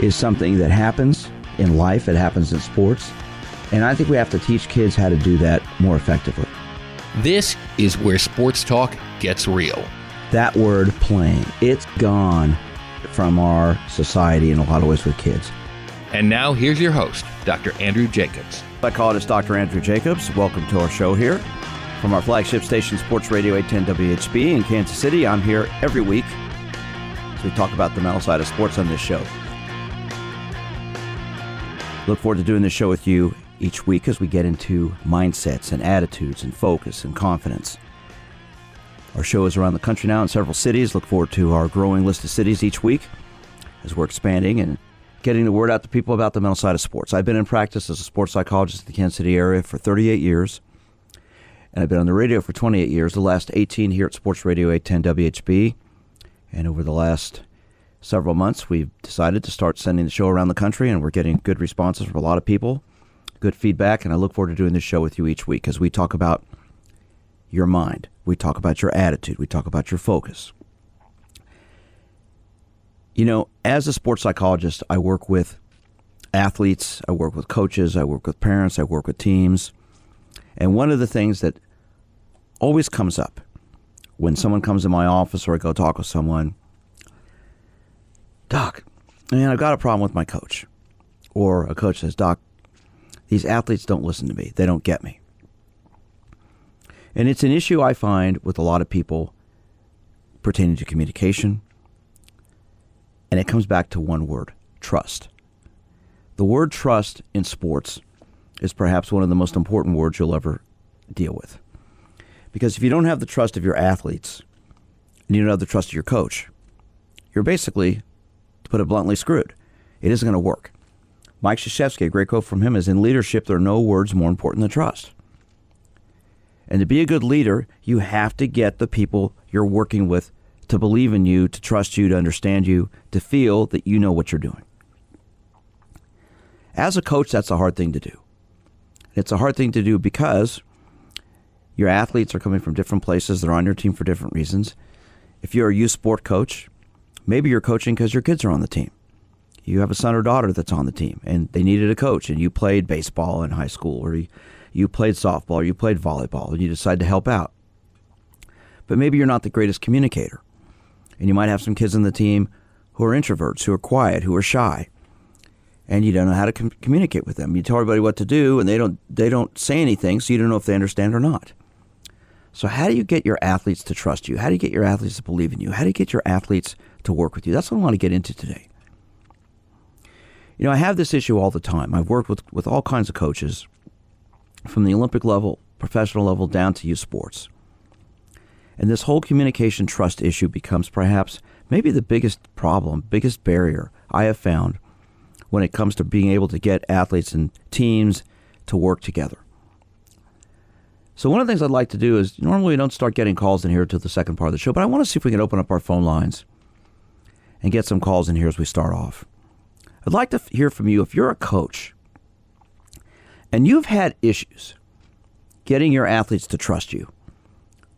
is something that happens in life, it happens in sports. And I think we have to teach kids how to do that more effectively. This is where sports talk gets real. That word playing, it's gone from our society in a lot of ways with kids. And now here's your host, Dr. Andrew Jacobs. Psychologist Dr. Andrew Jacobs. Welcome to our show here from our flagship station, Sports Radio 810 WHB in Kansas City. I'm here every week as we talk about the mental side of sports on this show. Look forward to doing this show with you each week as we get into mindsets and attitudes and focus and confidence. Our show is around the country now in several cities. Look forward to our growing list of cities each week as we're expanding and getting the word out to people about the mental side of sports. I've been in practice as a sports psychologist in the Kansas City area for 38 years, and I've been on the radio for 28 years, the last 18 here at Sports Radio 810 WHB. And over the last several months, we've decided to start sending the show around the country, and we're getting good responses from a lot of people, good feedback, and I look forward to doing this show with you each week as we talk about your mind, we talk about your attitude, we talk about your focus. You know, as a sports psychologist, I work with athletes, I work with coaches, I work with parents, I work with teams. And one of the things that always comes up when someone comes in my office or I go talk with someone, Doc, man, I've got a problem with my coach. Or a coach says, Doc, these athletes don't listen to me. They don't get me. And it's an issue I find with a lot of people pertaining to communication. And it comes back to one word trust. The word trust in sports is perhaps one of the most important words you'll ever deal with. Because if you don't have the trust of your athletes and you don't have the trust of your coach, you're basically, put it bluntly, screwed. It isn't going to work. Mike Krzyzewski, a great quote from him is In leadership, there are no words more important than trust. And to be a good leader, you have to get the people you're working with to believe in you, to trust you, to understand you, to feel that you know what you're doing. As a coach, that's a hard thing to do. It's a hard thing to do because your athletes are coming from different places. They're on your team for different reasons. If you're a youth sport coach, maybe you're coaching because your kids are on the team. You have a son or daughter that's on the team and they needed a coach, and you played baseball in high school or you, you played softball or you played volleyball and you decide to help out. But maybe you're not the greatest communicator. And you might have some kids on the team who are introverts, who are quiet, who are shy. And you don't know how to com- communicate with them. You tell everybody what to do and they don't they don't say anything, so you don't know if they understand or not. So how do you get your athletes to trust you? How do you get your athletes to believe in you? How do you get your athletes to work with you? That's what I want to get into today. You know, I have this issue all the time. I've worked with, with all kinds of coaches from the Olympic level, professional level, down to youth sports. And this whole communication trust issue becomes perhaps maybe the biggest problem, biggest barrier I have found when it comes to being able to get athletes and teams to work together. So one of the things I'd like to do is normally we don't start getting calls in here until the second part of the show, but I want to see if we can open up our phone lines and get some calls in here as we start off. I'd like to hear from you if you're a coach and you've had issues getting your athletes to trust you,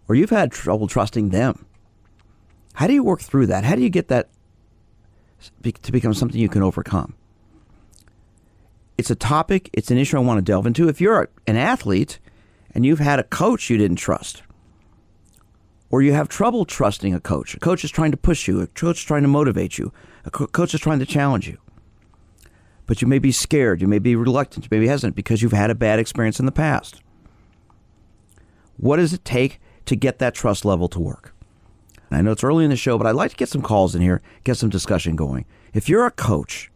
or you've had trouble trusting them. How do you work through that? How do you get that to become something you can overcome? It's a topic, it's an issue I want to delve into. If you're an athlete and you've had a coach you didn't trust, or you have trouble trusting a coach, a coach is trying to push you, a coach is trying to motivate you, a coach is trying to challenge you, but you may be scared, you may be reluctant, you may be hesitant because you've had a bad experience in the past. What does it take to get that trust level to work? And I know it's early in the show, but I'd like to get some calls in here, get some discussion going. If you're a coach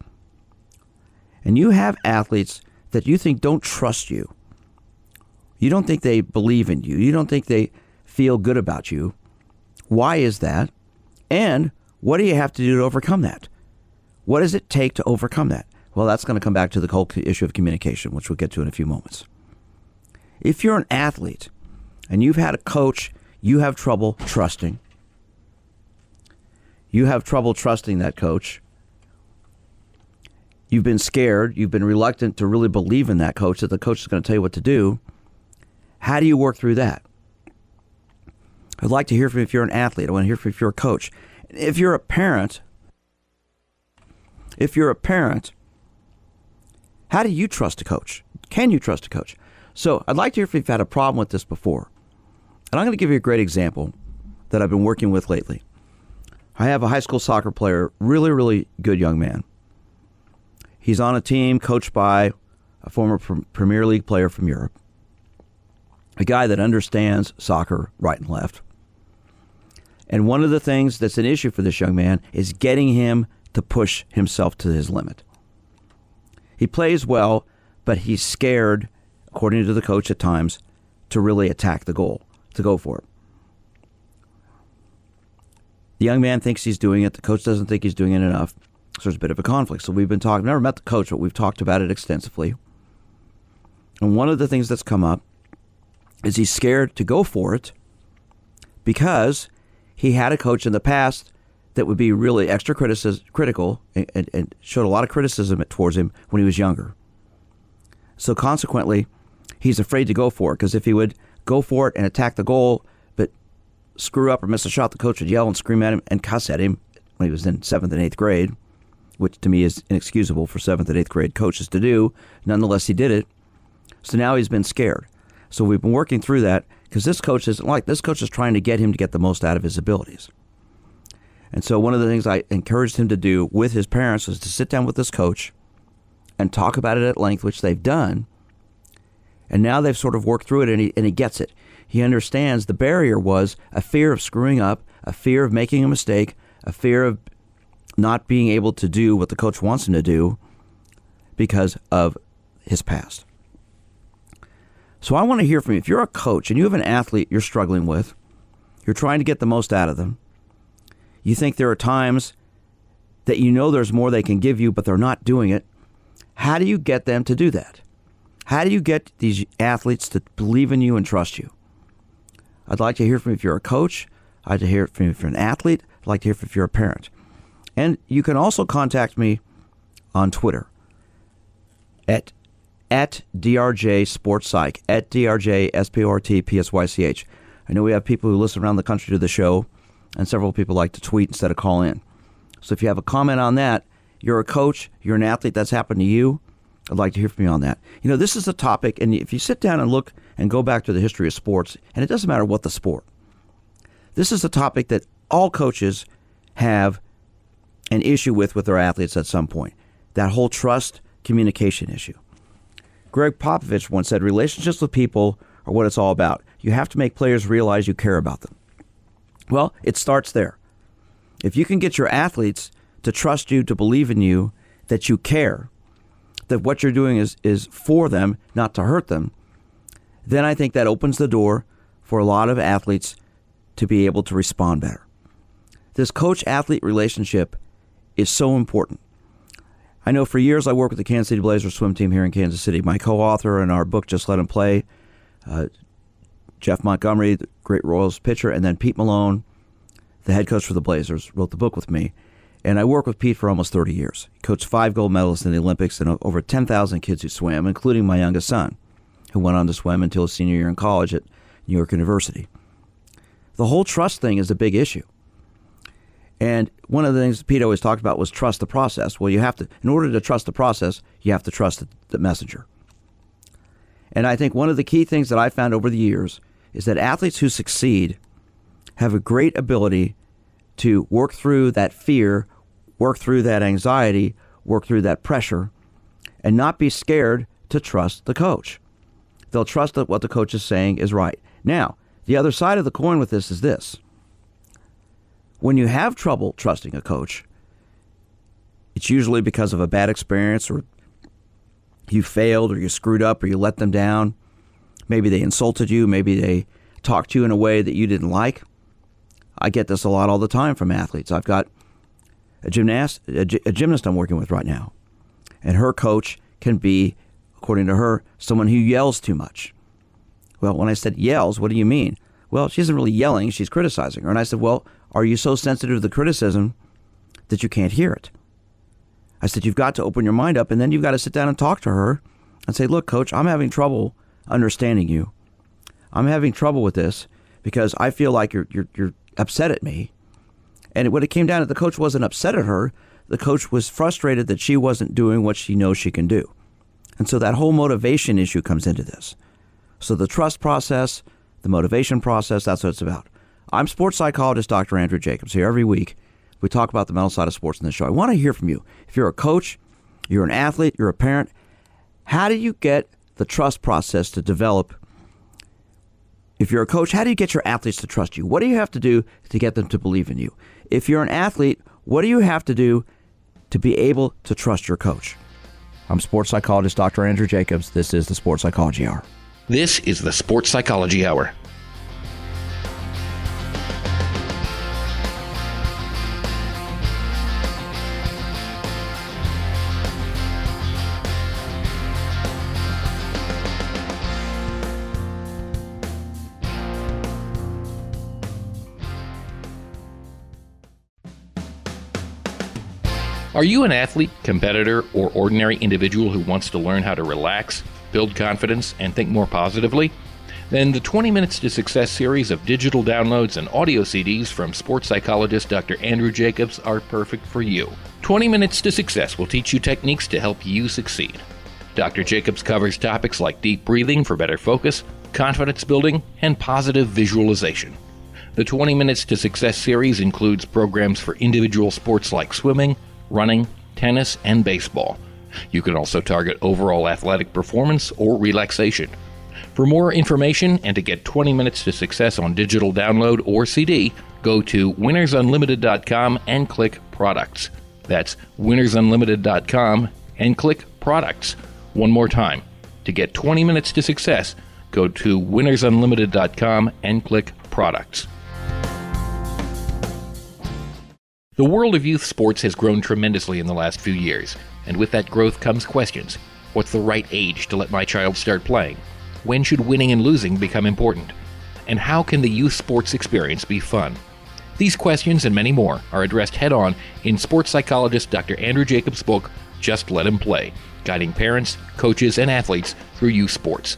and you have athletes that you think don't trust you, you don't think they believe in you, you don't think they feel good about you, why is that? And what do you have to do to overcome that? What does it take to overcome that? Well, that's going to come back to the whole issue of communication, which we'll get to in a few moments. If you're an athlete and you've had a coach you have trouble trusting, you have trouble trusting that coach, you've been scared, you've been reluctant to really believe in that coach, that the coach is going to tell you what to do, how do you work through that? I'd like to hear from you if you're an athlete. I want to hear from you if you're a coach. If you're a parent, if you're a parent, how do you trust a coach? Can you trust a coach? So I'd like to hear if you've had a problem with this before. And I'm going to give you a great example that I've been working with lately. I have a high school soccer player, really, really good young man. He's on a team coached by a former Premier League player from Europe, a guy that understands soccer right and left. And one of the things that's an issue for this young man is getting him to push himself to his limit. He plays well, but he's scared, according to the coach at times, to really attack the goal, to go for it. The young man thinks he's doing it. The coach doesn't think he's doing it enough. So there's a bit of a conflict. So we've been talking, never met the coach, but we've talked about it extensively. And one of the things that's come up is he's scared to go for it because he had a coach in the past that would be really extra critical and, and, and showed a lot of criticism towards him when he was younger. So consequently, he's afraid to go for it because if he would go for it and attack the goal, but screw up or miss a shot, the coach would yell and scream at him and cuss at him when he was in seventh and eighth grade, which to me is inexcusable for seventh and eighth grade coaches to do. Nonetheless, he did it. So now he's been scared. So we've been working through that because this coach isn't like this coach is trying to get him to get the most out of his abilities. And so one of the things I encouraged him to do with his parents was to sit down with this coach and talk about it at length, which they've done. And now they've sort of worked through it and he, and he gets it. He understands the barrier was a fear of screwing up, a fear of making a mistake, a fear of not being able to do what the coach wants him to do because of his past. So I want to hear from you. If you're a coach and you have an athlete you're struggling with, you're trying to get the most out of them, you think there are times that you know there's more they can give you, but they're not doing it. How do you get them to do that? How do you get these athletes to believe in you and trust you? I'd like to hear from you if you're a coach. I'd like to hear from you if you're an athlete. I'd like to hear from you if you're a parent. And you can also contact me on Twitter at at DRJ Sports Psych, at DRJ S P O R T P S Y C H. I know we have people who listen around the country to the show, and several people like to tweet instead of call in. So if you have a comment on that, you're a coach, you're an athlete, that's happened to you, I'd like to hear from you on that. You know, this is a topic, and if you sit down and look and go back to the history of sports, and it doesn't matter what the sport, this is a topic that all coaches have an issue with with their athletes at some point. That whole trust communication issue. Gregg Popovich once said relationships with people are what it's all about. You have to make players realize you care about them. Well, it starts there. If you can get your athletes to trust you, to believe in you, that you care, that what you're doing is, is for them, not to hurt them, then I think that opens the door for a lot of athletes to be able to respond better. This coach athlete relationship is so important. I know for years I worked with the Kansas City Blazers swim team here in Kansas City. My co author in our book, Just Let Him Play, uh, Jeff Montgomery, the great Royals pitcher, and then Pete Malone, the head coach for the Blazers, wrote the book with me. And I worked with Pete for almost 30 years. He coached five gold medalists in the Olympics and over 10,000 kids who swam, including my youngest son, who went on to swim until his senior year in college at New York University. The whole trust thing is a big issue. And one of the things Pete always talked about was trust the process. Well, you have to, in order to trust the process, you have to trust the, messenger. And I think one of the key things that I found over the years is that athletes who succeed have a great ability to work through that fear, work through that anxiety, work through that pressure, and not be scared to trust the coach. They'll trust that what the coach is saying is right. Now, the other side of the coin with this is this when you have trouble trusting a coach, it's usually because of a bad experience or you failed or you screwed up or you let them down. Maybe they insulted you. Maybe they talked to you in a way that you didn't like. I get this a lot all the time from athletes. I've got a gymnast, a, gymnast I'm working with right now, and her coach can be, according to her, someone who yells too much. Well, when I said yells, what do you mean? Well, she isn't really yelling, she's criticizing her. And I said, Well, are you so sensitive to the criticism that you can't hear it? I said, You've got to open your mind up and then you've got to sit down and talk to her and say, Look, coach, I'm having trouble understanding you. I'm having trouble with this because I feel like you're, you're, you're upset at me. And when it came down to the coach wasn't upset at her, the coach was frustrated that she wasn't doing what she knows she can do. And so that whole motivation issue comes into this. So the trust process, the motivation process, that's what it's about. I'm sports psychologist Dr. Andrew Jacobs here every week. We talk about the mental side of sports in this show. I want to hear from you. If you're a coach, you're an athlete, you're a parent, how do you get the trust process to develop? If you're a coach, how do you get your athletes to trust you? What do you have to do to get them to believe in you? If you're an athlete, what do you have to do to be able to trust your coach? I'm sports psychologist Dr. Andrew Jacobs. This is the Sports Psychology Hour. This is the Sports Psychology Hour. Are you an athlete, competitor, or ordinary individual who wants to learn how to relax, build confidence, and think more positively? Then the 20 Minutes to Success series of digital downloads and audio CDs from sports psychologist Dr. Andrew Jacobs are perfect for you. 20 Minutes to Success will teach you techniques to help you succeed. Dr. Jacobs covers topics like deep breathing for better focus, confidence building, and positive visualization. The 20 Minutes to Success series includes programs for individual sports like swimming, running, tennis, and baseball. You can also target overall athletic performance or relaxation. For more information and to get 20 minutes to success on digital download or CD, go to winnersunlimited.com and click products. That's winnersunlimited.com and click products. One more time. To get 20 minutes to success, go to winnersunlimited.com and click products. The world of youth sports has grown tremendously in the last few years, and with that growth comes questions. What's the right age to let my child start playing? When should winning and losing become important? And how can the youth sports experience be fun? These questions and many more are addressed head on in sports psychologist Dr. Andrew Jacobs' book, Just Let Him Play, guiding parents, coaches, and athletes through youth sports.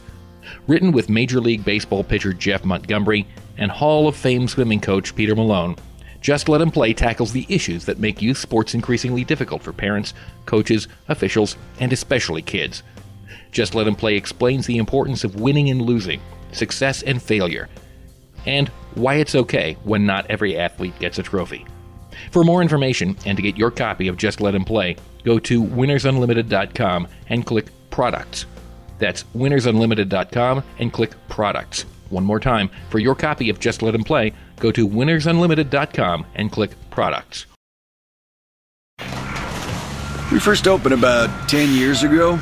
Written with Major League Baseball pitcher Jeff Montgomery and Hall of Fame swimming coach Peter Malone, just Let Him Play tackles the issues that make youth sports increasingly difficult for parents, coaches, officials, and especially kids. Just Let Him Play explains the importance of winning and losing, success and failure, and why it's okay when not every athlete gets a trophy. For more information and to get your copy of Just Let Him Play, go to winnersunlimited.com and click Products. That's winnersunlimited.com and click Products. One more time, for your copy of Just Let Him Play, go to winnersunlimited.com and click Products. We first opened about 10 years ago.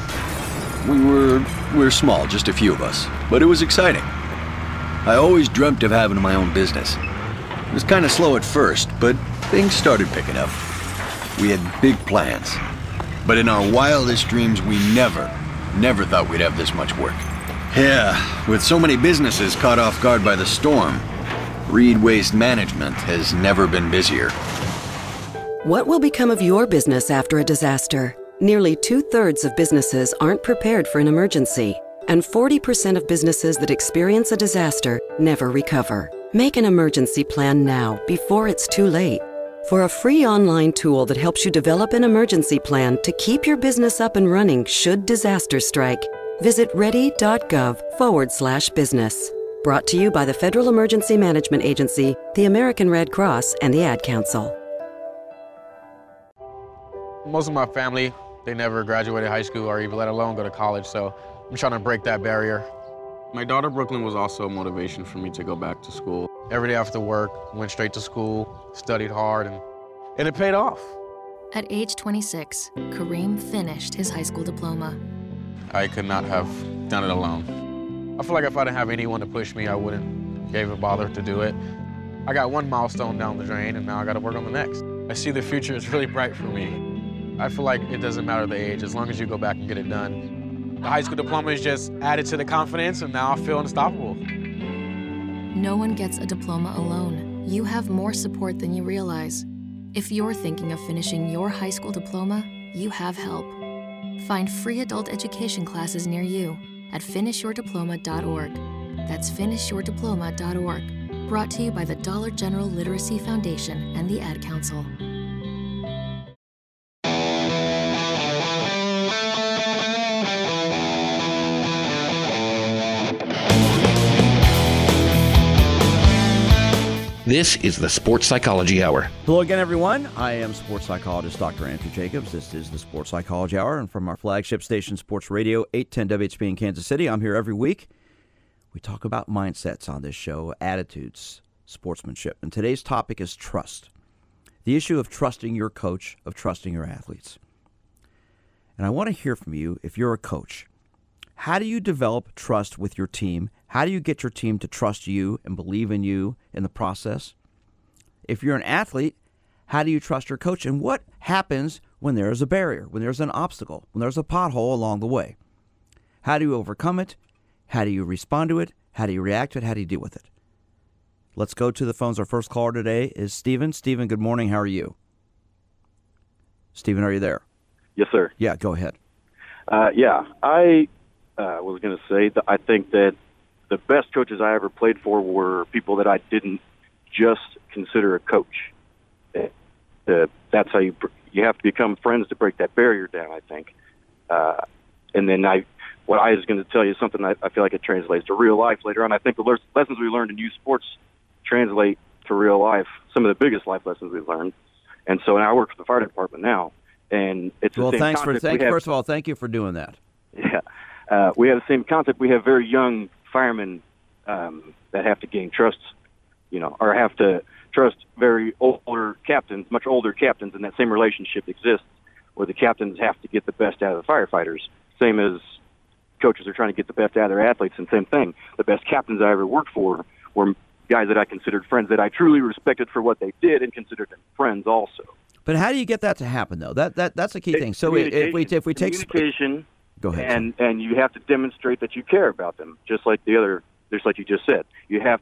We were we were small, just a few of us, but it was exciting. I always dreamt of having my own business. It was kind of slow at first, but things started picking up. We had big plans. But in our wildest dreams, we never, never thought we'd have this much work. Yeah, with so many businesses caught off guard by the storm, Reed Waste Management has never been busier. What will become of your business after a disaster? Nearly two thirds of businesses aren't prepared for an emergency, and 40% of businesses that experience a disaster never recover. Make an emergency plan now before it's too late. For a free online tool that helps you develop an emergency plan to keep your business up and running should disaster strike, visit ready.gov forward slash business. Brought to you by the Federal Emergency Management Agency, the American Red Cross, and the Ad Council. Most of my family, they never graduated high school or even let alone go to college, so I'm trying to break that barrier. My daughter Brooklyn was also a motivation for me to go back to school. Every day after work, went straight to school, studied hard, and, and it paid off. At age 26, Kareem finished his high school diploma. I could not have done it alone. I feel like if I didn't have anyone to push me, I wouldn't even bother to do it. I got one milestone down the drain, and now I got to work on the next. I see the future is really bright for me. I feel like it doesn't matter the age, as long as you go back and get it done. The high school diploma is just added to the confidence, and now I feel unstoppable. No one gets a diploma alone. You have more support than you realize. If you're thinking of finishing your high school diploma, you have help. Find free adult education classes near you at finishyourdiploma.org. That's finishyourdiploma.org. Brought to you by the Dollar General Literacy Foundation and the Ad Council. This is the Sports Psychology Hour. Hello again, everyone. I am sports psychologist Dr. Andrew Jacobs. This is the Sports Psychology Hour, and from our flagship station, Sports Radio 810 WHB in Kansas City, I'm here every week. We talk about mindsets on this show, attitudes, sportsmanship, and today's topic is trust. The issue of trusting your coach, of trusting your athletes. And I want to hear from you if you're a coach. How do you develop trust with your team? How do you get your team to trust you and believe in you in the process? If you're an athlete, how do you trust your coach? And what happens when there is a barrier, when there's an obstacle, when there's a pothole along the way? How do you overcome it? How do you respond to it? How do you react to it? How do you deal with it? Let's go to the phones. Our first caller today is Stephen. Stephen, good morning. How are you? Stephen, are you there? Yes, sir. Yeah, go ahead. Uh, yeah, I uh, was going to say that I think that the best coaches I ever played for were people that I didn't just consider a coach. Uh, that's how you you have to become friends to break that barrier down. I think, uh, and then I what I was going to tell you is something I, I feel like it translates to real life later on. I think the le- lessons we learned in youth sports translate to real life. Some of the biggest life lessons we've learned, and so now I work for the fire department now, and it's well. The same thanks for thank have, first of all, thank you for doing that. Yeah, uh, we have the same concept. We have very young firemen um, that have to gain trust, you know, or have to trust very older captains, much older captains, and that same relationship exists where the captains have to get the best out of the firefighters. Same as coaches are trying to get the best out of their athletes, and same thing. The best captains I ever worked for were guys that I considered friends that I truly respected for what they did and considered them friends also. But how do you get that to happen, though? That that that's a key thing. So if we if we take communication, go ahead, and and you have to demonstrate that you care about them, just like the other, just like you just said. You have,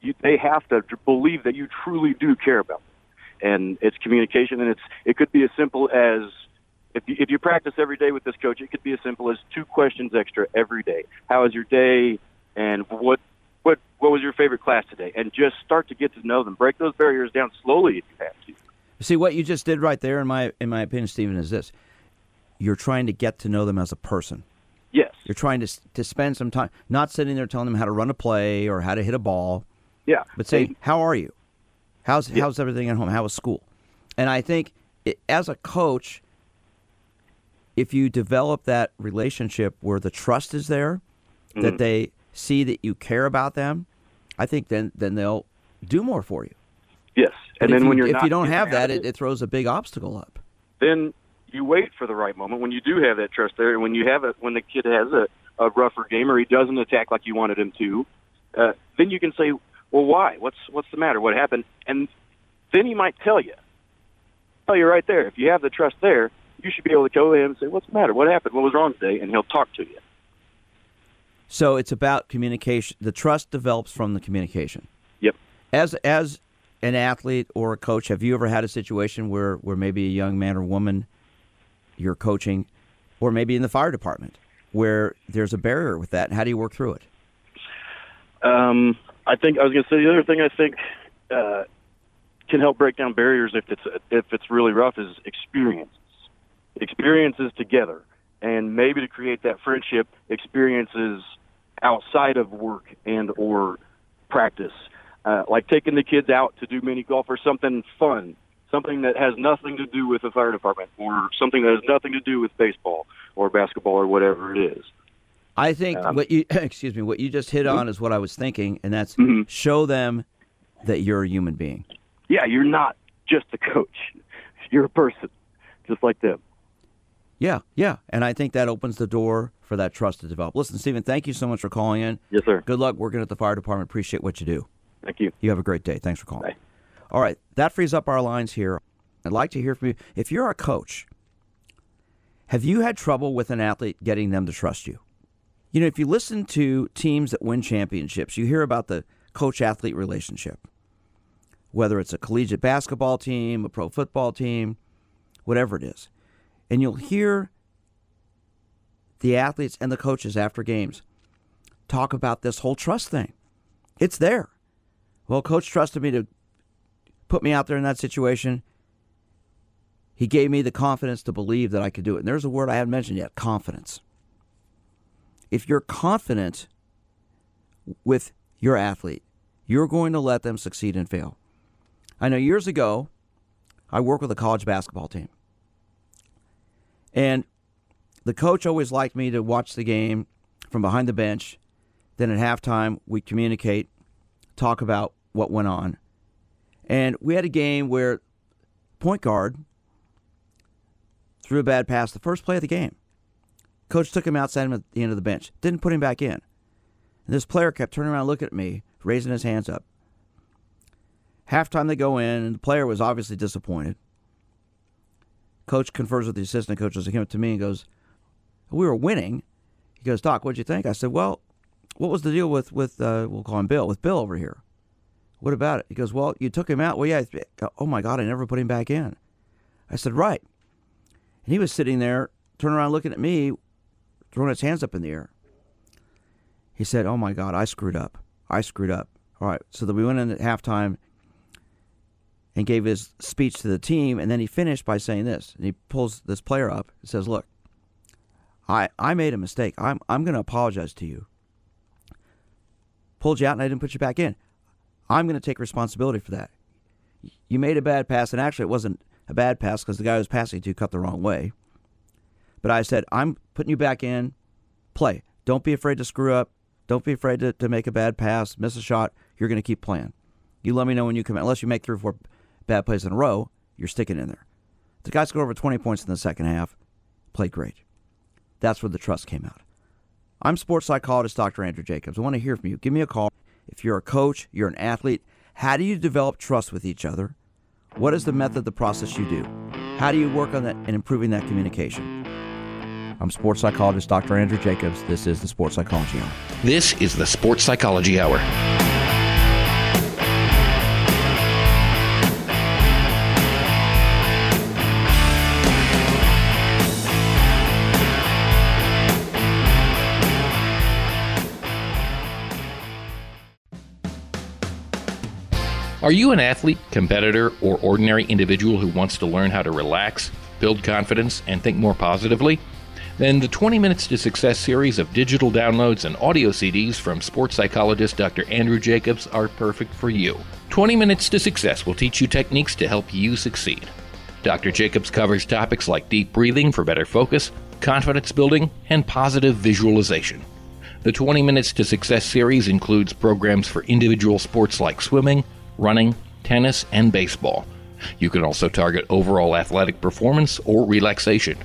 you they have to believe that you truly do care about them, and it's communication, and it's it could be as simple as if you, if you practice every day with this coach, it could be as simple as two questions extra every day. How was your day, and what what what was your favorite class today? And just start to get to know them. Break those barriers down slowly if you have to. See what you just did right there, in my in my opinion, Stephen, is this: you're trying to get to know them as a person. Yes. You're trying to to spend some time, not sitting there telling them how to run a play or how to hit a ball. Yeah. But say, how are you? How's yeah. how's everything at home? How was school? And I think it, as a coach, if you develop that relationship where the trust is there, mm-hmm. that they see that you care about them, I think then then they'll do more for you. Yes, and then you, when you're if you don't have that, it, it throws a big obstacle up. Then you wait for the right moment when you do have that trust there, and when you have it, when the kid has a, a rougher game or he doesn't attack like you wanted him to, uh, then you can say, "Well, why? What's what's the matter? What happened?" And then he might tell you. Tell you right there. If you have the trust there, you should be able to go to him and say, "What's the matter? What happened? What was wrong today?" And he'll talk to you. So it's about communication. The trust develops from the communication. Yep. As as an athlete or a coach, have you ever had a situation where where maybe a young man or woman you're coaching, or maybe in the fire department, where there's a barrier with that? How do you work through it? Um, I think I was going to say the other thing I think uh, can help break down barriers if it's if it's really rough is experiences, experiences together, and maybe to create that friendship, experiences outside of work and or practice, uh, like taking the kids out to do mini golf or something fun something that has nothing to do with the fire department or something that has nothing to do with baseball or basketball or whatever it is. I think um, what you excuse me, what you just hit mm-hmm. on is what I was thinking, and that's mm-hmm. show them that you're a human being. Yeah, you're not just a coach. You're a person, just like them. Yeah, yeah, and I think that opens the door for that trust to develop. Listen, Stephen, thank you so much for calling in. Yes, sir. Good luck working at the fire department. Appreciate what you do. Thank you. You have a great day. Thanks for calling. Bye. All right, that frees up our lines here. I'd like to hear from you. If you're a coach, have you had trouble with an athlete getting them to trust you? You know, if you listen to teams that win championships, you hear about the coach athlete relationship. Whether it's a collegiate basketball team, a pro football team, whatever it is. And you'll hear the athletes and the coaches after games talk about this whole trust thing. It's there. Well, coach trusted me to put me out there in that situation. He gave me the confidence to believe that I could do it. And there's a word I haven't mentioned yet confidence. If you're confident with your athlete, you're going to let them succeed and fail. I know years ago, I worked with a college basketball team. And the coach always liked me to watch the game from behind the bench. Then at halftime, we communicate, talk about what went on. And we had a game where point guard threw a bad pass the first play of the game. Coach took him outside him at the end of the bench, didn't put him back in. And this player kept turning around looking at me, raising his hands up. Halftime they go in, and the player was obviously disappointed. Coach confers with the assistant coaches. He came up to me and goes, we were winning. He goes, Doc, what'd you think? I said, Well, what was the deal with with uh, we'll call him Bill with Bill over here? What about it? He goes, Well, you took him out. Well, yeah. Oh my God, I never put him back in. I said, Right. And he was sitting there, turning around, looking at me, throwing his hands up in the air. He said, Oh my God, I screwed up. I screwed up. All right. So then we went in at halftime and gave his speech to the team, and then he finished by saying this. And he pulls this player up and says, Look, I, I made a mistake. I'm, I'm going to apologize to you. Pulled you out and I didn't put you back in. I'm going to take responsibility for that. You made a bad pass, and actually, it wasn't a bad pass because the guy I was passing to cut the wrong way. But I said, I'm putting you back in. Play. Don't be afraid to screw up. Don't be afraid to, to make a bad pass, miss a shot. You're going to keep playing. You let me know when you come out. Unless you make three or four bad plays in a row, you're sticking in there. The guy scored over 20 points in the second half. Played great. That's where the trust came out. I'm sports psychologist Dr. Andrew Jacobs. I want to hear from you. Give me a call. If you're a coach, you're an athlete, how do you develop trust with each other? What is the method, the process you do? How do you work on that and improving that communication? I'm sports psychologist Dr. Andrew Jacobs. This is the Sports Psychology Hour. This is the Sports Psychology Hour. Are you an athlete, competitor, or ordinary individual who wants to learn how to relax, build confidence, and think more positively? Then the 20 Minutes to Success series of digital downloads and audio CDs from sports psychologist Dr. Andrew Jacobs are perfect for you. 20 Minutes to Success will teach you techniques to help you succeed. Dr. Jacobs covers topics like deep breathing for better focus, confidence building, and positive visualization. The 20 Minutes to Success series includes programs for individual sports like swimming, running, tennis, and baseball. You can also target overall athletic performance or relaxation.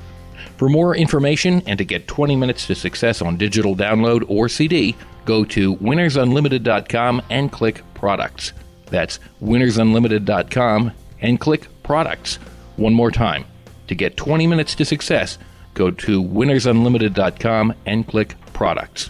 For more information and to get 20 minutes to success on digital download or CD, go to winnersunlimited.com and click products. That's winnersunlimited.com and click products. One more time. To get 20 minutes to success, go to winnersunlimited.com and click products.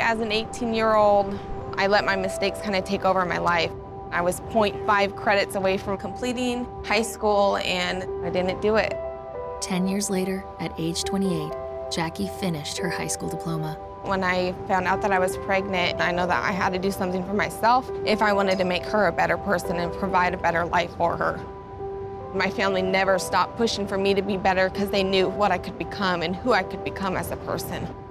As an 18 year old, I let my mistakes kind of take over my life. I was 0.5 credits away from completing high school and I didn't do it. 10 years later, at age 28, Jackie finished her high school diploma. When I found out that I was pregnant, I know that I had to do something for myself if I wanted to make her a better person and provide a better life for her. My family never stopped pushing for me to be better because they knew what I could become and who I could become as a person.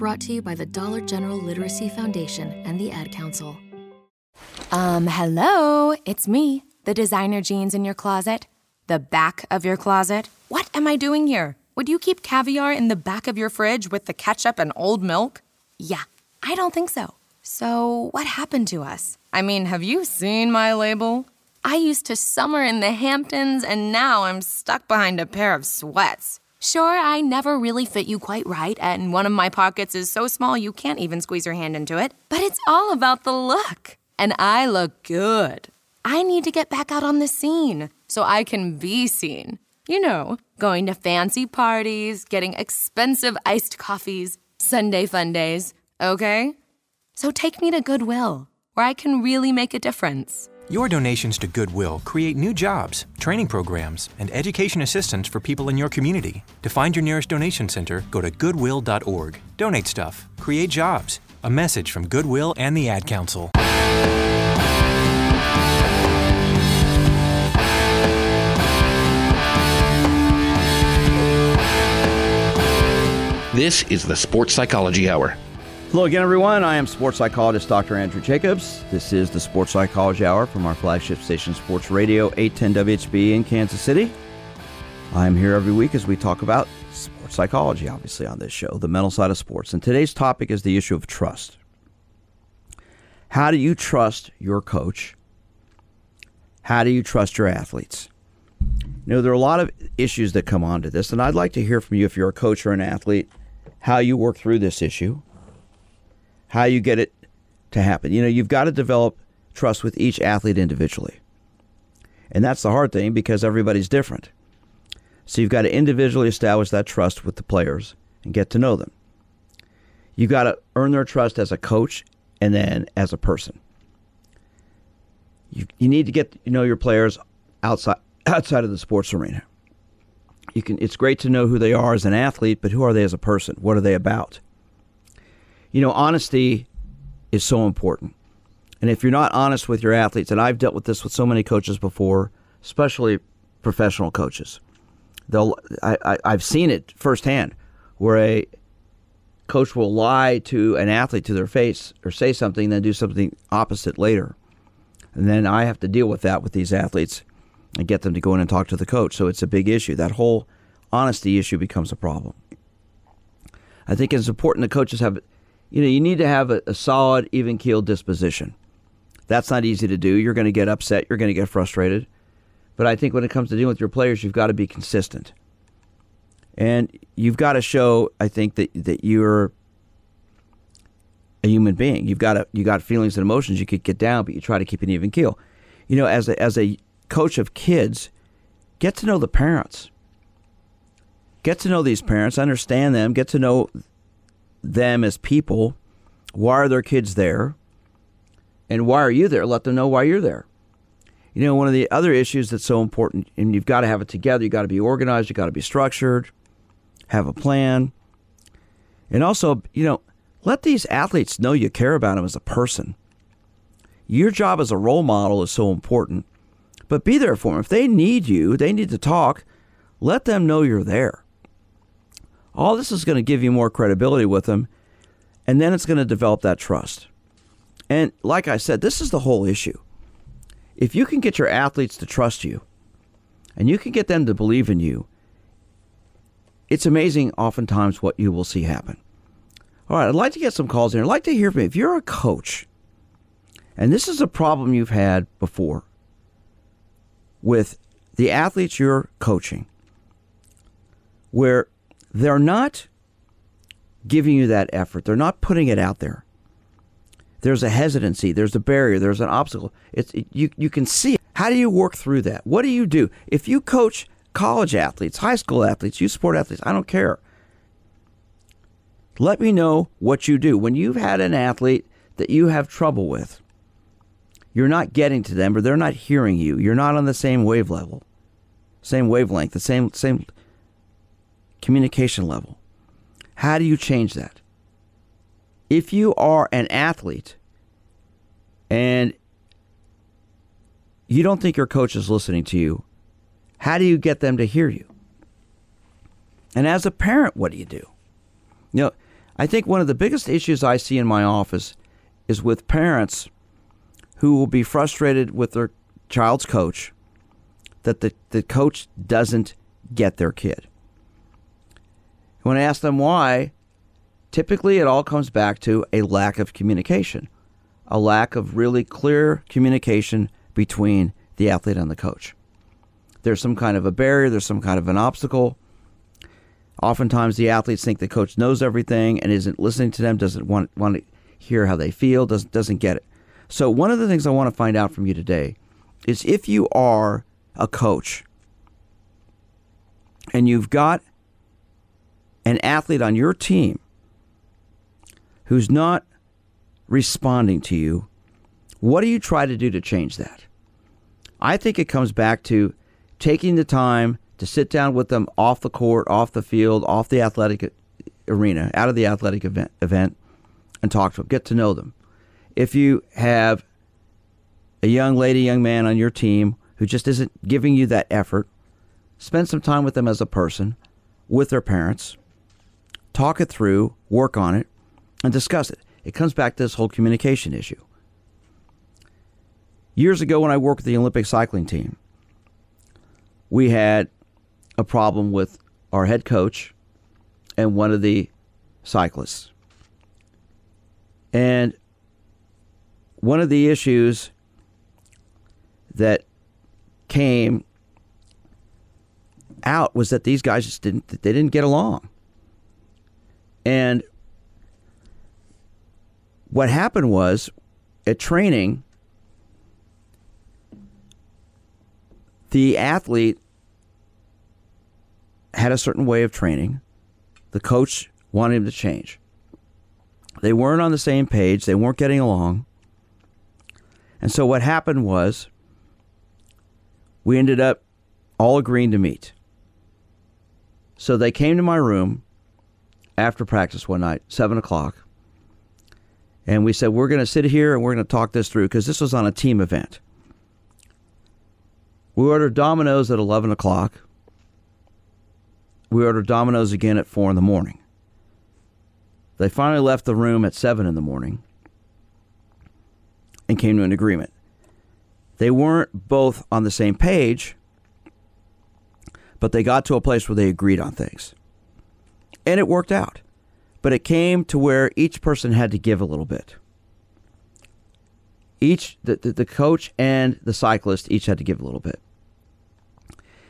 Brought to you by the Dollar General Literacy Foundation and the Ad Council. Um, hello, it's me, the designer jeans in your closet. The back of your closet. What am I doing here? Would you keep caviar in the back of your fridge with the ketchup and old milk? Yeah, I don't think so. So, what happened to us? I mean, have you seen my label? I used to summer in the Hamptons, and now I'm stuck behind a pair of sweats. Sure, I never really fit you quite right, and one of my pockets is so small you can't even squeeze your hand into it, but it's all about the look and I look good. I need to get back out on the scene so I can be seen. You know, going to fancy parties, getting expensive iced coffees, Sunday fun days, okay? So take me to Goodwill, where I can really make a difference. Your donations to Goodwill create new jobs, training programs, and education assistance for people in your community. To find your nearest donation center, go to goodwill.org. Donate stuff, create jobs. A message from Goodwill and the Ad Council. This is the Sports Psychology Hour. Hello again, everyone. I am sports psychologist Dr. Andrew Jacobs. This is the Sports Psychology Hour from our flagship station, Sports Radio 810 WHB in Kansas City. I'm here every week as we talk about sports psychology, obviously, on this show, the mental side of sports. And today's topic is the issue of trust. How do you trust your coach? How do you trust your athletes? You know, there are a lot of issues that come onto this, and I'd like to hear from you if you're a coach or an athlete, how you work through this issue, how you get it to happen. You know, you've got to develop trust with each athlete individually. And that's the hard thing because everybody's different. So you've got to individually establish that trust with the players and get to know them. You've got to earn their trust as a coach and then as a person. You, you need to get to know your players outside outside of the sports arena. You can it's great to know who they are as an athlete, but who are they as a person? What are they about? You know, honesty is so important. And if you're not honest with your athletes, and I've dealt with this with so many coaches before, especially professional coaches, they'll I, I, I've seen it firsthand where a coach will lie to an athlete to their face or say something, then do something opposite later. And then I have to deal with that with these athletes and get them to go in and talk to the coach. So it's a big issue. That whole honesty issue becomes a problem. I think it's important that coaches have, you know, you need to have a, a solid, even keeled disposition. That's not easy to do. You're going to get upset. You're going to get frustrated. But I think when it comes to dealing with your players, you've got to be consistent. And you've got to show, I think, that, that you're a human being. You've got to, you got feelings and emotions you could get down, but you try to keep an even keel. You know, as a, as a coach of kids, get to know the parents. Get to know these parents, understand them, get to know them as people. Why are their kids there? And why are you there? Let them know why you're there. You know, one of the other issues that's so important, and you've got to have it together, you've got to be organized, you've got to be structured, have a plan. And also, you know, let these athletes know you care about them as a person. Your job as a role model is so important, but be there for them. If they need you, they need to talk, let them know you're there. All this is going to give you more credibility with them, and then it's going to develop that trust. And like I said, this is the whole issue. If you can get your athletes to trust you, and you can get them to believe in you, it's amazing oftentimes what you will see happen. All right, I'd like to get some calls in. I'd like to hear from you. If you're a coach, and this is a problem you've had before with the athletes you're coaching where they're not giving you that effort, they're not putting it out there. There's a hesitancy, there's a barrier, there's an obstacle. It's it, you you can see it. How do you work through that? What do you do? If you coach college athletes, high school athletes, youth sport athletes, I don't care. Let me know what you do. When you've had an athlete that you have trouble with, you're not getting to them or they're not hearing you. You're not on the same wave level, same wavelength, the same same communication level. How do you change that? If you are an athlete and you don't think your coach is listening to you, how do you get them to hear you? And as a parent, what do you do? You know, I think one of the biggest issues I see in my office is with parents who will be frustrated with their child's coach that the, the coach doesn't get their kid. When I ask them why, typically it all comes back to a lack of communication, a lack of really clear communication between the athlete and the coach. There's some kind of a barrier, there's some kind of an obstacle. Oftentimes, the athletes think the coach knows everything and isn't listening to them, doesn't want, want to hear how they feel, doesn't, doesn't get it. So, one of the things I want to find out from you today is if you are a coach and you've got an athlete on your team who's not responding to you, what do you try to do to change that? I think it comes back to taking the time to sit down with them off the court, off the field, off the athletic arena, out of the athletic event, event and talk to them, get to know them. If you have a young lady, young man on your team who just isn't giving you that effort, spend some time with them as a person, with their parents, talk it through, work on it, and discuss it. It comes back to this whole communication issue. Years ago, when I worked with the Olympic cycling team, we had a problem with our head coach and one of the cyclists. And one of the issues that came out was that these guys just didn't they didn't get along. And what happened was at training, the athlete had a certain way of training. The coach wanted him to change. They weren't on the same page, they weren't getting along. And so what happened was we ended up all agreeing to meet. So they came to my room after practice one night, seven o'clock, and we said we're going to sit here and we're going to talk this through because this was on a team event. We ordered Domino's at eleven o'clock. We ordered Domino's again at four in the morning. They finally left the room at seven in the morning and came to an agreement. They weren't both on the same page, but they got to a place where they agreed on things and it worked out. But it came to where each person had to give a little bit. Each the, the, the coach and the cyclist each had to give a little bit.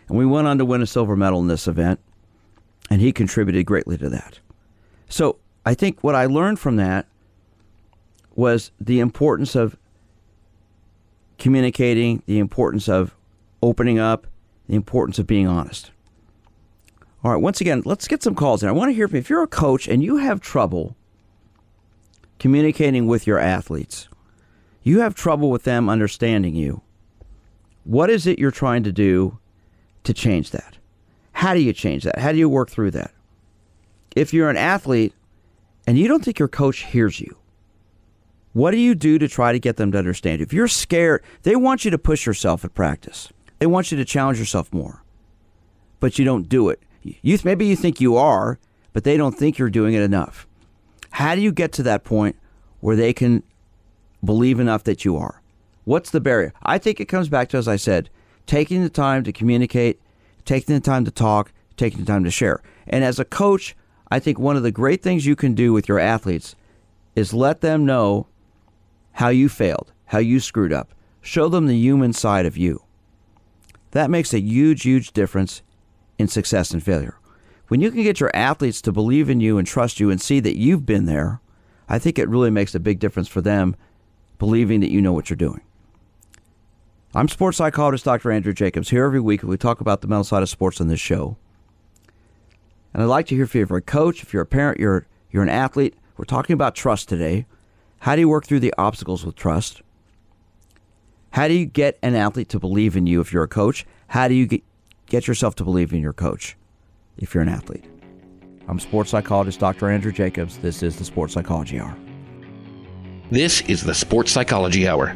And we went on to win a silver medal in this event, and he contributed greatly to that. So I think what I learned from that was the importance of communicating, the importance of opening up, the importance of being honest. All right, once again, let's get some calls in. I want to hear from you. if you're a coach and you have trouble communicating with your athletes, you have trouble with them understanding you. What is it you're trying to do to change that? How do you change that? How do you work through that? If you're an athlete and you don't think your coach hears you, what do you do to try to get them to understand? You? If you're scared, they want you to push yourself at practice. They want you to challenge yourself more, but you don't do it you maybe you think you are, but they don't think you're doing it enough. How do you get to that point where they can believe enough that you are? What's the barrier? I think it comes back to as I said, taking the time to communicate, taking the time to talk, taking the time to share. And as a coach, I think one of the great things you can do with your athletes is let them know how you failed, how you screwed up. Show them the human side of you. That makes a huge, huge difference in success and failure. When you can get your athletes to believe in you and trust you and see that you've been there, I think it really makes a big difference for them believing that you know what you're doing. I'm sports psychologist Dr. Andrew Jacobs here every week. We talk about the mental side of sports on this show. And I'd like to hear if you're a coach, if you're a parent, you're, you're an athlete. We're talking about trust today. How do you work through the obstacles with trust? How do you get an athlete to believe in you if you're a coach? How do you get, get yourself to believe in your coach if you're an athlete? I'm sports psychologist Dr. Andrew Jacobs. This is the Sports Psychology Hour. This is the Sports Psychology Hour.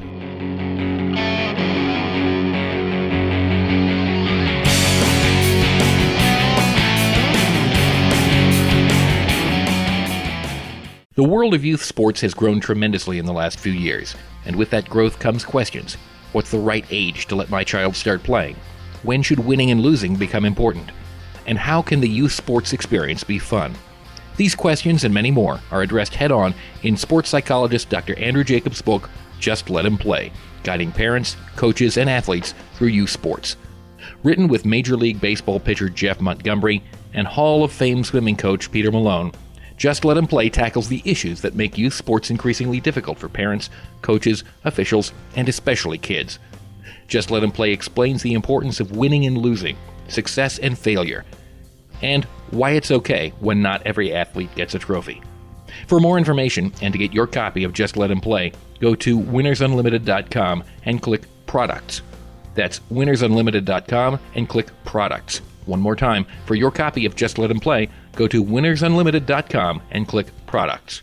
The world of youth sports has grown tremendously in the last few years, and with that growth comes questions. What's the right age to let my child start playing? When should winning and losing become important? And how can the youth sports experience be fun? These questions and many more are addressed head on in sports psychologist Dr. Andrew Jacobs' book, Just Let Him Play Guiding Parents, Coaches, and Athletes Through Youth Sports. Written with Major League Baseball pitcher Jeff Montgomery and Hall of Fame swimming coach Peter Malone, just Let Him Play tackles the issues that make youth sports increasingly difficult for parents, coaches, officials, and especially kids. Just Let Him Play explains the importance of winning and losing, success and failure, and why it's okay when not every athlete gets a trophy. For more information and to get your copy of Just Let Him Play, go to winnersunlimited.com and click Products. That's winnersunlimited.com and click Products. One more time, for your copy of Just Let Him Play, go to winnersunlimited.com and click Products.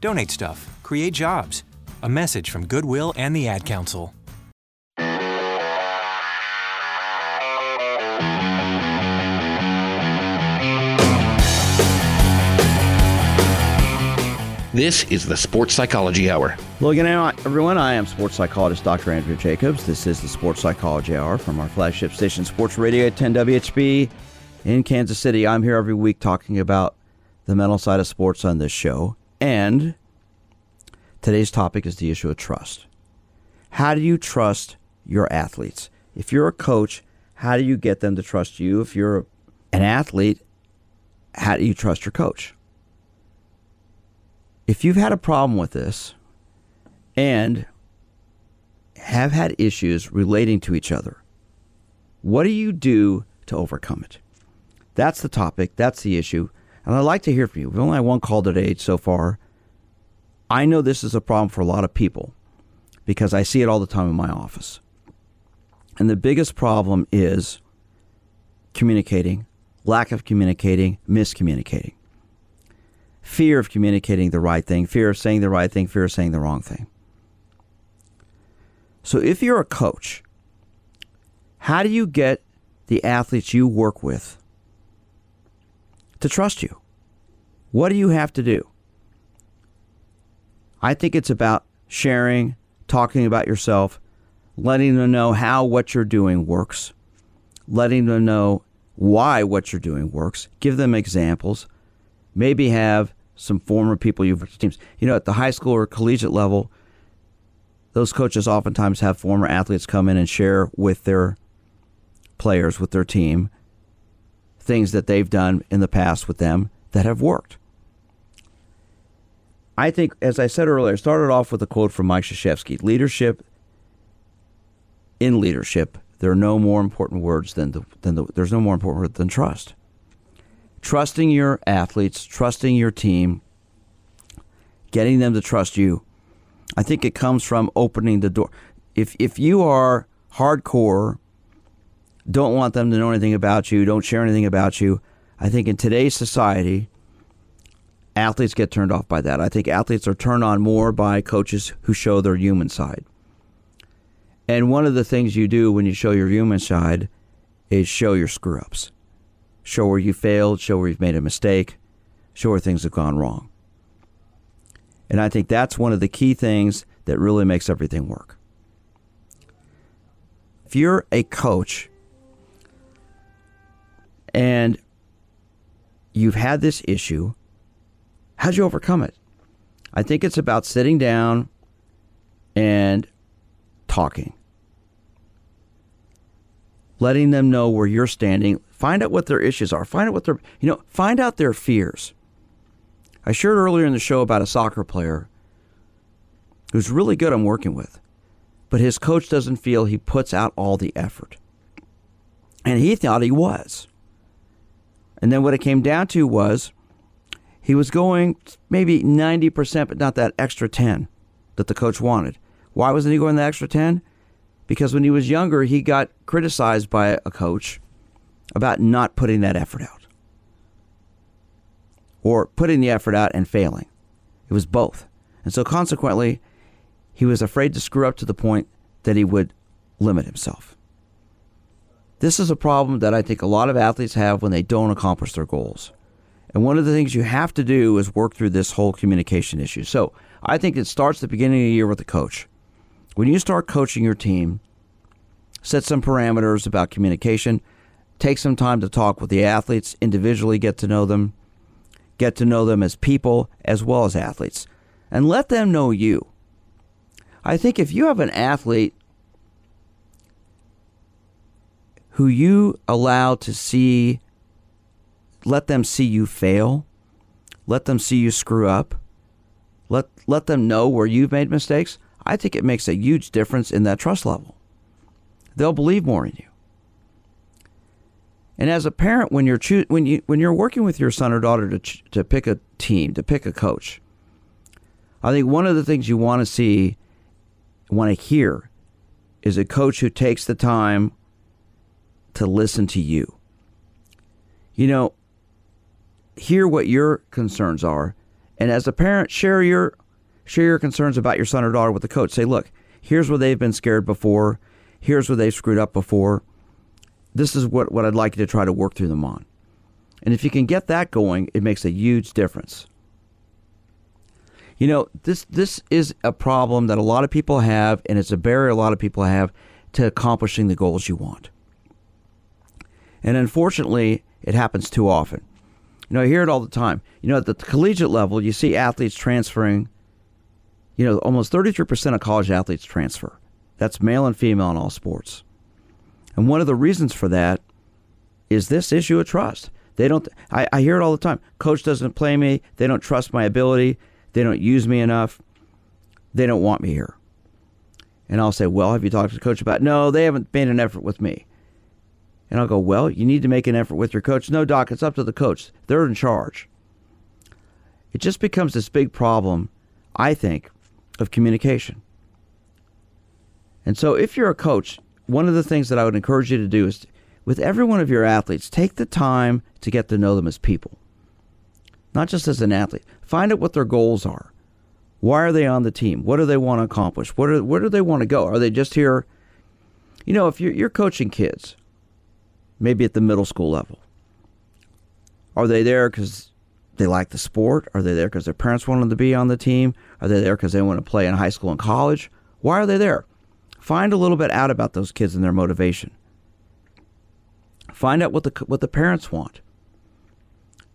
Donate stuff, create jobs. A message from Goodwill and the Ad Council. This is the Sports Psychology Hour. Hello again, everyone. I am sports psychologist Dr. Andrew Jacobs. This is the Sports Psychology Hour from our flagship station, Sports Radio 10 WHB in Kansas City. I'm here every week talking about the mental side of sports on this show. And today's topic is the issue of trust. How do you trust your athletes? If you're a coach, how do you get them to trust you? If you're an athlete, how do you trust your coach? If you've had a problem with this and have had issues relating to each other, what do you do to overcome it? That's the topic. That's the issue. And I'd like to hear from you. We've only had one call today so far. I know this is a problem for a lot of people because I see it all the time in my office. And the biggest problem is communicating, lack of communicating, miscommunicating, fear of communicating the right thing, fear of saying the right thing, fear of saying the wrong thing. So if you're a coach, how do you get the athletes you work with to trust you? What do you have to do? I think it's about sharing, talking about yourself, letting them know how what you're doing works, letting them know why what you're doing works, give them examples, maybe have some former people you've teams. You know, at the high school or collegiate level, those coaches oftentimes have former athletes come in and share with their players, with their team, things that they've done in the past with them that have worked. I think, as I said earlier, I started off with a quote from Mike Krzyzewski leadership in leadership there are no more important words than the, than the, there's no more important word than trust. Trusting your athletes, trusting your team, getting them to trust you. I think it comes from opening the door. If if you are hardcore, don't want them to know anything about you, don't share anything about you, I think in today's society, athletes get turned off by that. I think athletes are turned on more by coaches who show their human side. And one of the things you do when you show your human side is show your screw ups. Show where you failed, show where you've made a mistake, show where things have gone wrong. And I think that's one of the key things that really makes everything work. If you're a coach and you've had this issue, how'd you overcome it? I think it's about sitting down and talking letting them know where you're standing. Find out what their issues are. Find out what their, you know, find out their fears. I shared earlier in the show about a soccer player who's really good I'm working with, but his coach doesn't feel he puts out all the effort. And he thought he was. And then what it came down to was he was going maybe 90%, but not that extra 10 that the coach wanted. Why wasn't he going the extra 10? because when he was younger, he got criticized by a coach about not putting that effort out or putting the effort out and failing. It was both. And so consequently, he was afraid to screw up to the point that he would limit himself. This is a problem that I think a lot of athletes have when they don't accomplish their goals. And one of the things you have to do is work through this whole communication issue. So I think it starts at the beginning of the year with the coach. When you start coaching your team, set some parameters about communication, take some time to talk with the athletes individually, get to know them, get to know them as people as well as athletes, and let them know you. I think if you have an athlete who you allow to see, let them see you fail, let them see you screw up, let, let them know where you've made mistakes. I think it makes a huge difference in that trust level. They'll believe more in you. And as a parent, when you're choo- when you when you're working with your son or daughter to ch- to pick a team, to pick a coach, I think one of the things you want to see, want to hear, is a coach who takes the time to listen to you. You know, hear what your concerns are, and as a parent, share your Share your concerns about your son or daughter with the coach. Say, look, here's where they've been scared before. Here's where they've screwed up before. This is what, what I'd like you to try to work through them on. And if you can get that going, it makes a huge difference. You know, this this is a problem that a lot of people have, and it's a barrier a lot of people have to accomplishing the goals you want. And unfortunately, it happens too often. You know, I hear it all the time. You know, at the collegiate level, you see athletes transferring you know, almost 33% of college athletes transfer. That's male and female in all sports. And one of the reasons for that is this issue of trust. They don't, I, I hear it all the time. Coach doesn't play me. They don't trust my ability. They don't use me enough. They don't want me here. And I'll say, Well, have you talked to the coach about it? No, they haven't made an effort with me. And I'll go, Well, you need to make an effort with your coach. No, Doc, it's up to the coach. They're in charge. It just becomes this big problem, I think, of communication. And so, if you're a coach, one of the things that I would encourage you to do is with every one of your athletes, take the time to get to know them as people, not just as an athlete. Find out what their goals are. Why are they on the team? What do they want to accomplish? What are, where do they want to go? Are they just here? You know, if you're, you're coaching kids, maybe at the middle school level, are they there because they like the sport? Are they there because their parents want them to be on the team? Are they there because they want to play in high school and college? Why are they there? Find a little bit out about those kids and their motivation. Find out what the what the parents want.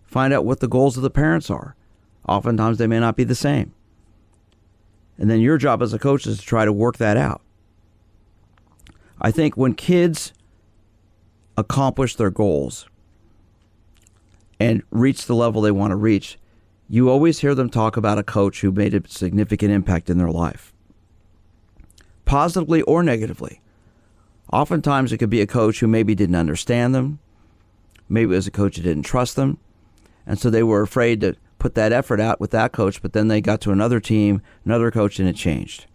Find out what the goals of the parents are. Oftentimes they may not be the same. And then your job as a coach is to try to work that out. I think when kids accomplish their goals and reach the level they want to reach, you always hear them talk about a coach who made a significant impact in their life, positively or negatively. Oftentimes, it could be a coach who maybe didn't understand them, maybe it was a coach who didn't trust them, and so they were afraid to put that effort out with that coach, but then they got to another team, another coach, and it changed.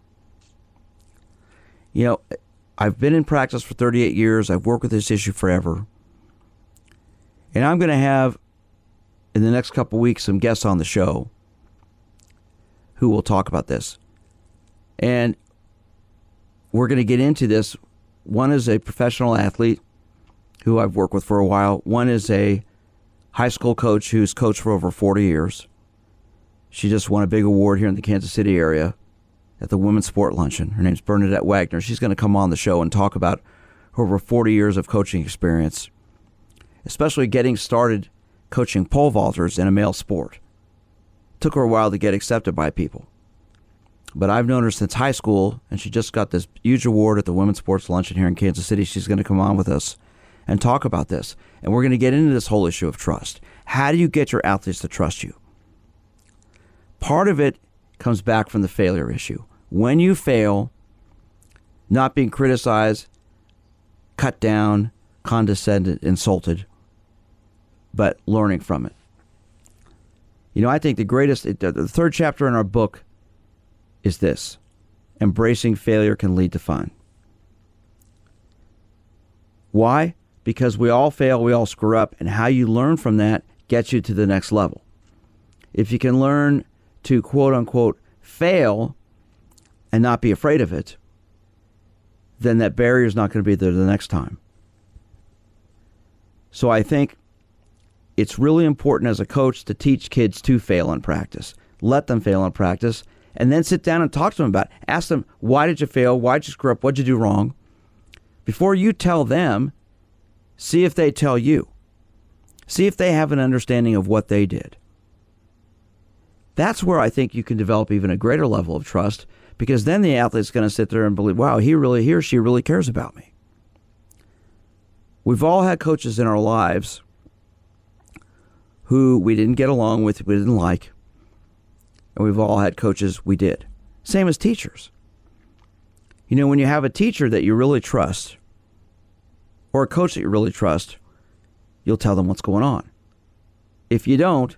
You know, I've been in practice for 38 years, I've worked with this issue forever, and I'm going to have in the next couple weeks some guests on the show who will talk about this. And we're going to get into this. One is a professional athlete who I've worked with for a while. One is a high school coach who's coached for over 40 years. She just won a big award here in the Kansas City area at the Women's Sport Luncheon. Her name's Bernadette Wagner. She's going to come on the show and talk about her over 40 years of coaching experience, especially getting started coaching pole vaulters in a male sport. Took her a while to get accepted by people. But I've known her since high school, and she just got this huge award at the Women's Sports Luncheon here in Kansas City. She's going to come on with us and talk about this. And we're going to get into this whole issue of trust. How do you get your athletes to trust you? Part of it comes back from the failure issue. When you fail, not being criticized, cut down, condescended, insulted, but learning from it. You know, I think the greatest, the third chapter in our book is this embracing failure can lead to fun. Why? because we all fail, we all screw up, and how you learn from that gets you to the next level. If you can learn to quote unquote fail and not be afraid of it, then that barrier is not going to be there the next time. So I think it's really important as a coach to teach kids to fail in practice. Let them fail in practice and then sit down and talk to them about it. Ask them, why did you fail? Why did you screw up? What did you do wrong? Before you tell them, See if they tell you. See if they have an understanding of what they did. That's where I think you can develop even a greater level of trust because then the athlete's going to sit there and believe, wow, he really, he or she really cares about me. We've all had coaches in our lives who we didn't get along with, we didn't like, and we've all had coaches we did. Same as teachers. You know, when you have a teacher that you really trust, or a coach that you really trust, you'll tell them what's going on. If you don't,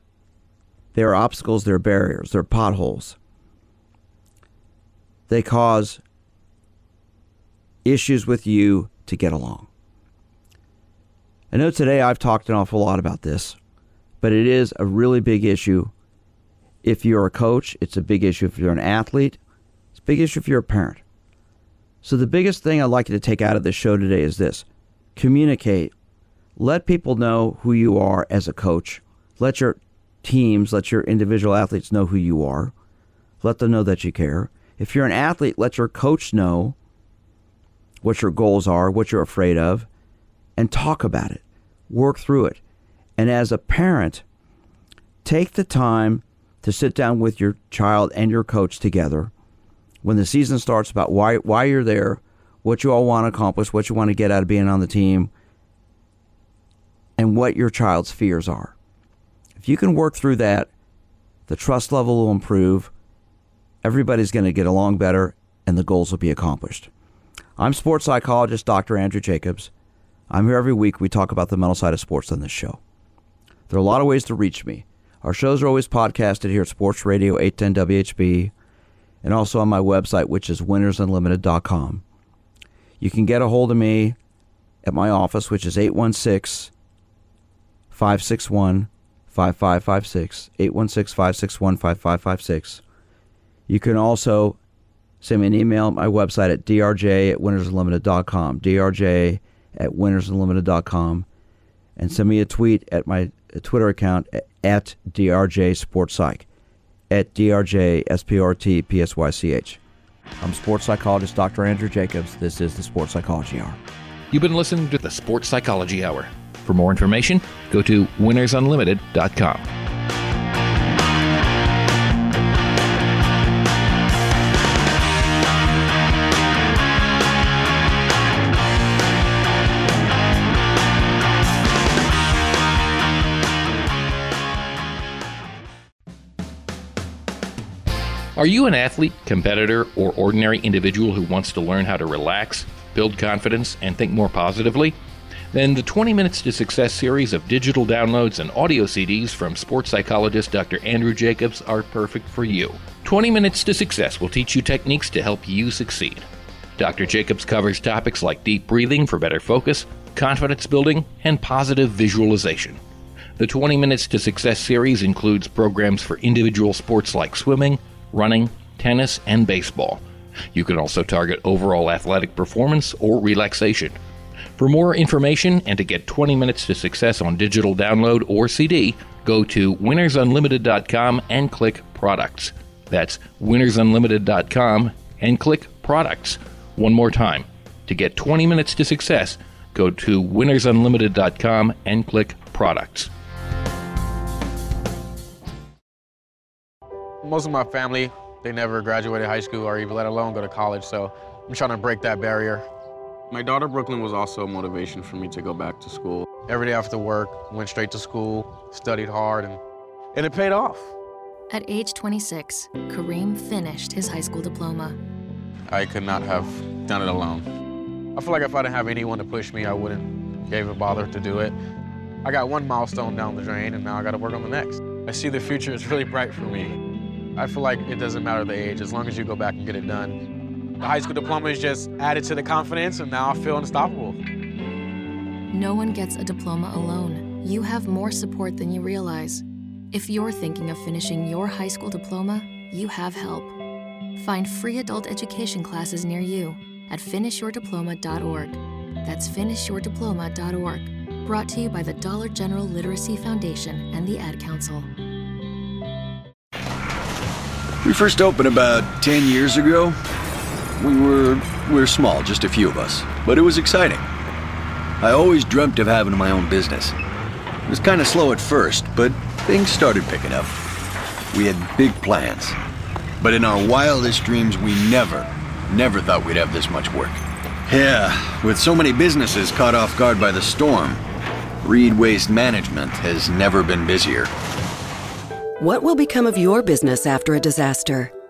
there are obstacles, there are barriers, there are potholes. They cause issues with you to get along. I know today I've talked an awful lot about this, but it is a really big issue if you're a coach, it's a big issue if you're an athlete, it's a big issue if you're a parent. So, the biggest thing I'd like you to take out of this show today is this communicate. Let people know who you are as a coach. Let your teams, let your individual athletes know who you are. Let them know that you care. If you're an athlete, let your coach know what your goals are, what you're afraid of, and talk about it. Work through it. And as a parent, take the time to sit down with your child and your coach together when the season starts about why why you're there, what you all want to accomplish, what you want to get out of being on the team, and what your child's fears are. If you can work through that, the trust level will improve, everybody's going to get along better, and the goals will be accomplished. I'm sports psychologist Dr. Andrew Jacobs. I'm here every week. We talk about the mental side of sports on this show. There are a lot of ways to reach me. Our shows are always podcasted here at Sports Radio 810 WHB and also on my website, which is winnersunlimited.com. You can get a hold of me at my office, which is 816 561 5556. 816 561 5556. You can also send me an email at my website at drj at winnersunlimited.com. drj at winnersunlimited.com. And send me a tweet at my uh, Twitter account at drj sports psych. At drj S-P-R-T P-S-Y-C-H. I'm sports psychologist Dr. Andrew Jacobs. This is the Sports Psychology Hour. You've been listening to the Sports Psychology Hour. For more information, go to winnersunlimited.com. Are you an athlete, competitor, or ordinary individual who wants to learn how to relax, build confidence, and think more positively? Then the 20 Minutes to Success series of digital downloads and audio CDs from sports psychologist Dr. Andrew Jacobs are perfect for you. 20 Minutes to Success will teach you techniques to help you succeed. Dr. Jacobs covers topics like deep breathing for better focus, confidence building, and positive visualization. The 20 Minutes to Success series includes programs for individual sports like swimming, running, tennis, and baseball. You can also target overall athletic performance or relaxation. For more information and to get 20 minutes to success on digital download or CD, go to winnersunlimited.com and click products. That's winnersunlimited.com and click products. One more time. To get 20 minutes to success, go to winnersunlimited.com and click products. Most of my family, they never graduated high school or even let alone go to college, so I'm trying to break that barrier. My daughter Brooklyn was also a motivation for me to go back to school. Every day after work, went straight to school, studied hard, and, and it paid off. At age 26, Kareem finished his high school diploma. I could not have done it alone. I feel like if I didn't have anyone to push me, I wouldn't even bother to do it. I got one milestone down the drain, and now I got to work on the next. I see the future is really bright for me. I feel like it doesn't matter the age, as long as you go back and get it done. The high school diploma is just added to the confidence, and now I feel unstoppable. No one gets a diploma alone. You have more support than you realize. If you're thinking of finishing your high school diploma, you have help. Find free adult education classes near you at finishyourdiploma.org. That's finishyourdiploma.org. Brought to you by the Dollar General Literacy Foundation and the Ad Council. We first opened about 10 years ago. We were we were small, just a few of us, but it was exciting. I always dreamt of having my own business. It was kind of slow at first, but things started picking up. We had big plans. But in our wildest dreams, we never, never thought we'd have this much work. Yeah, with so many businesses caught off guard by the storm, Reed Waste Management has never been busier. What will become of your business after a disaster?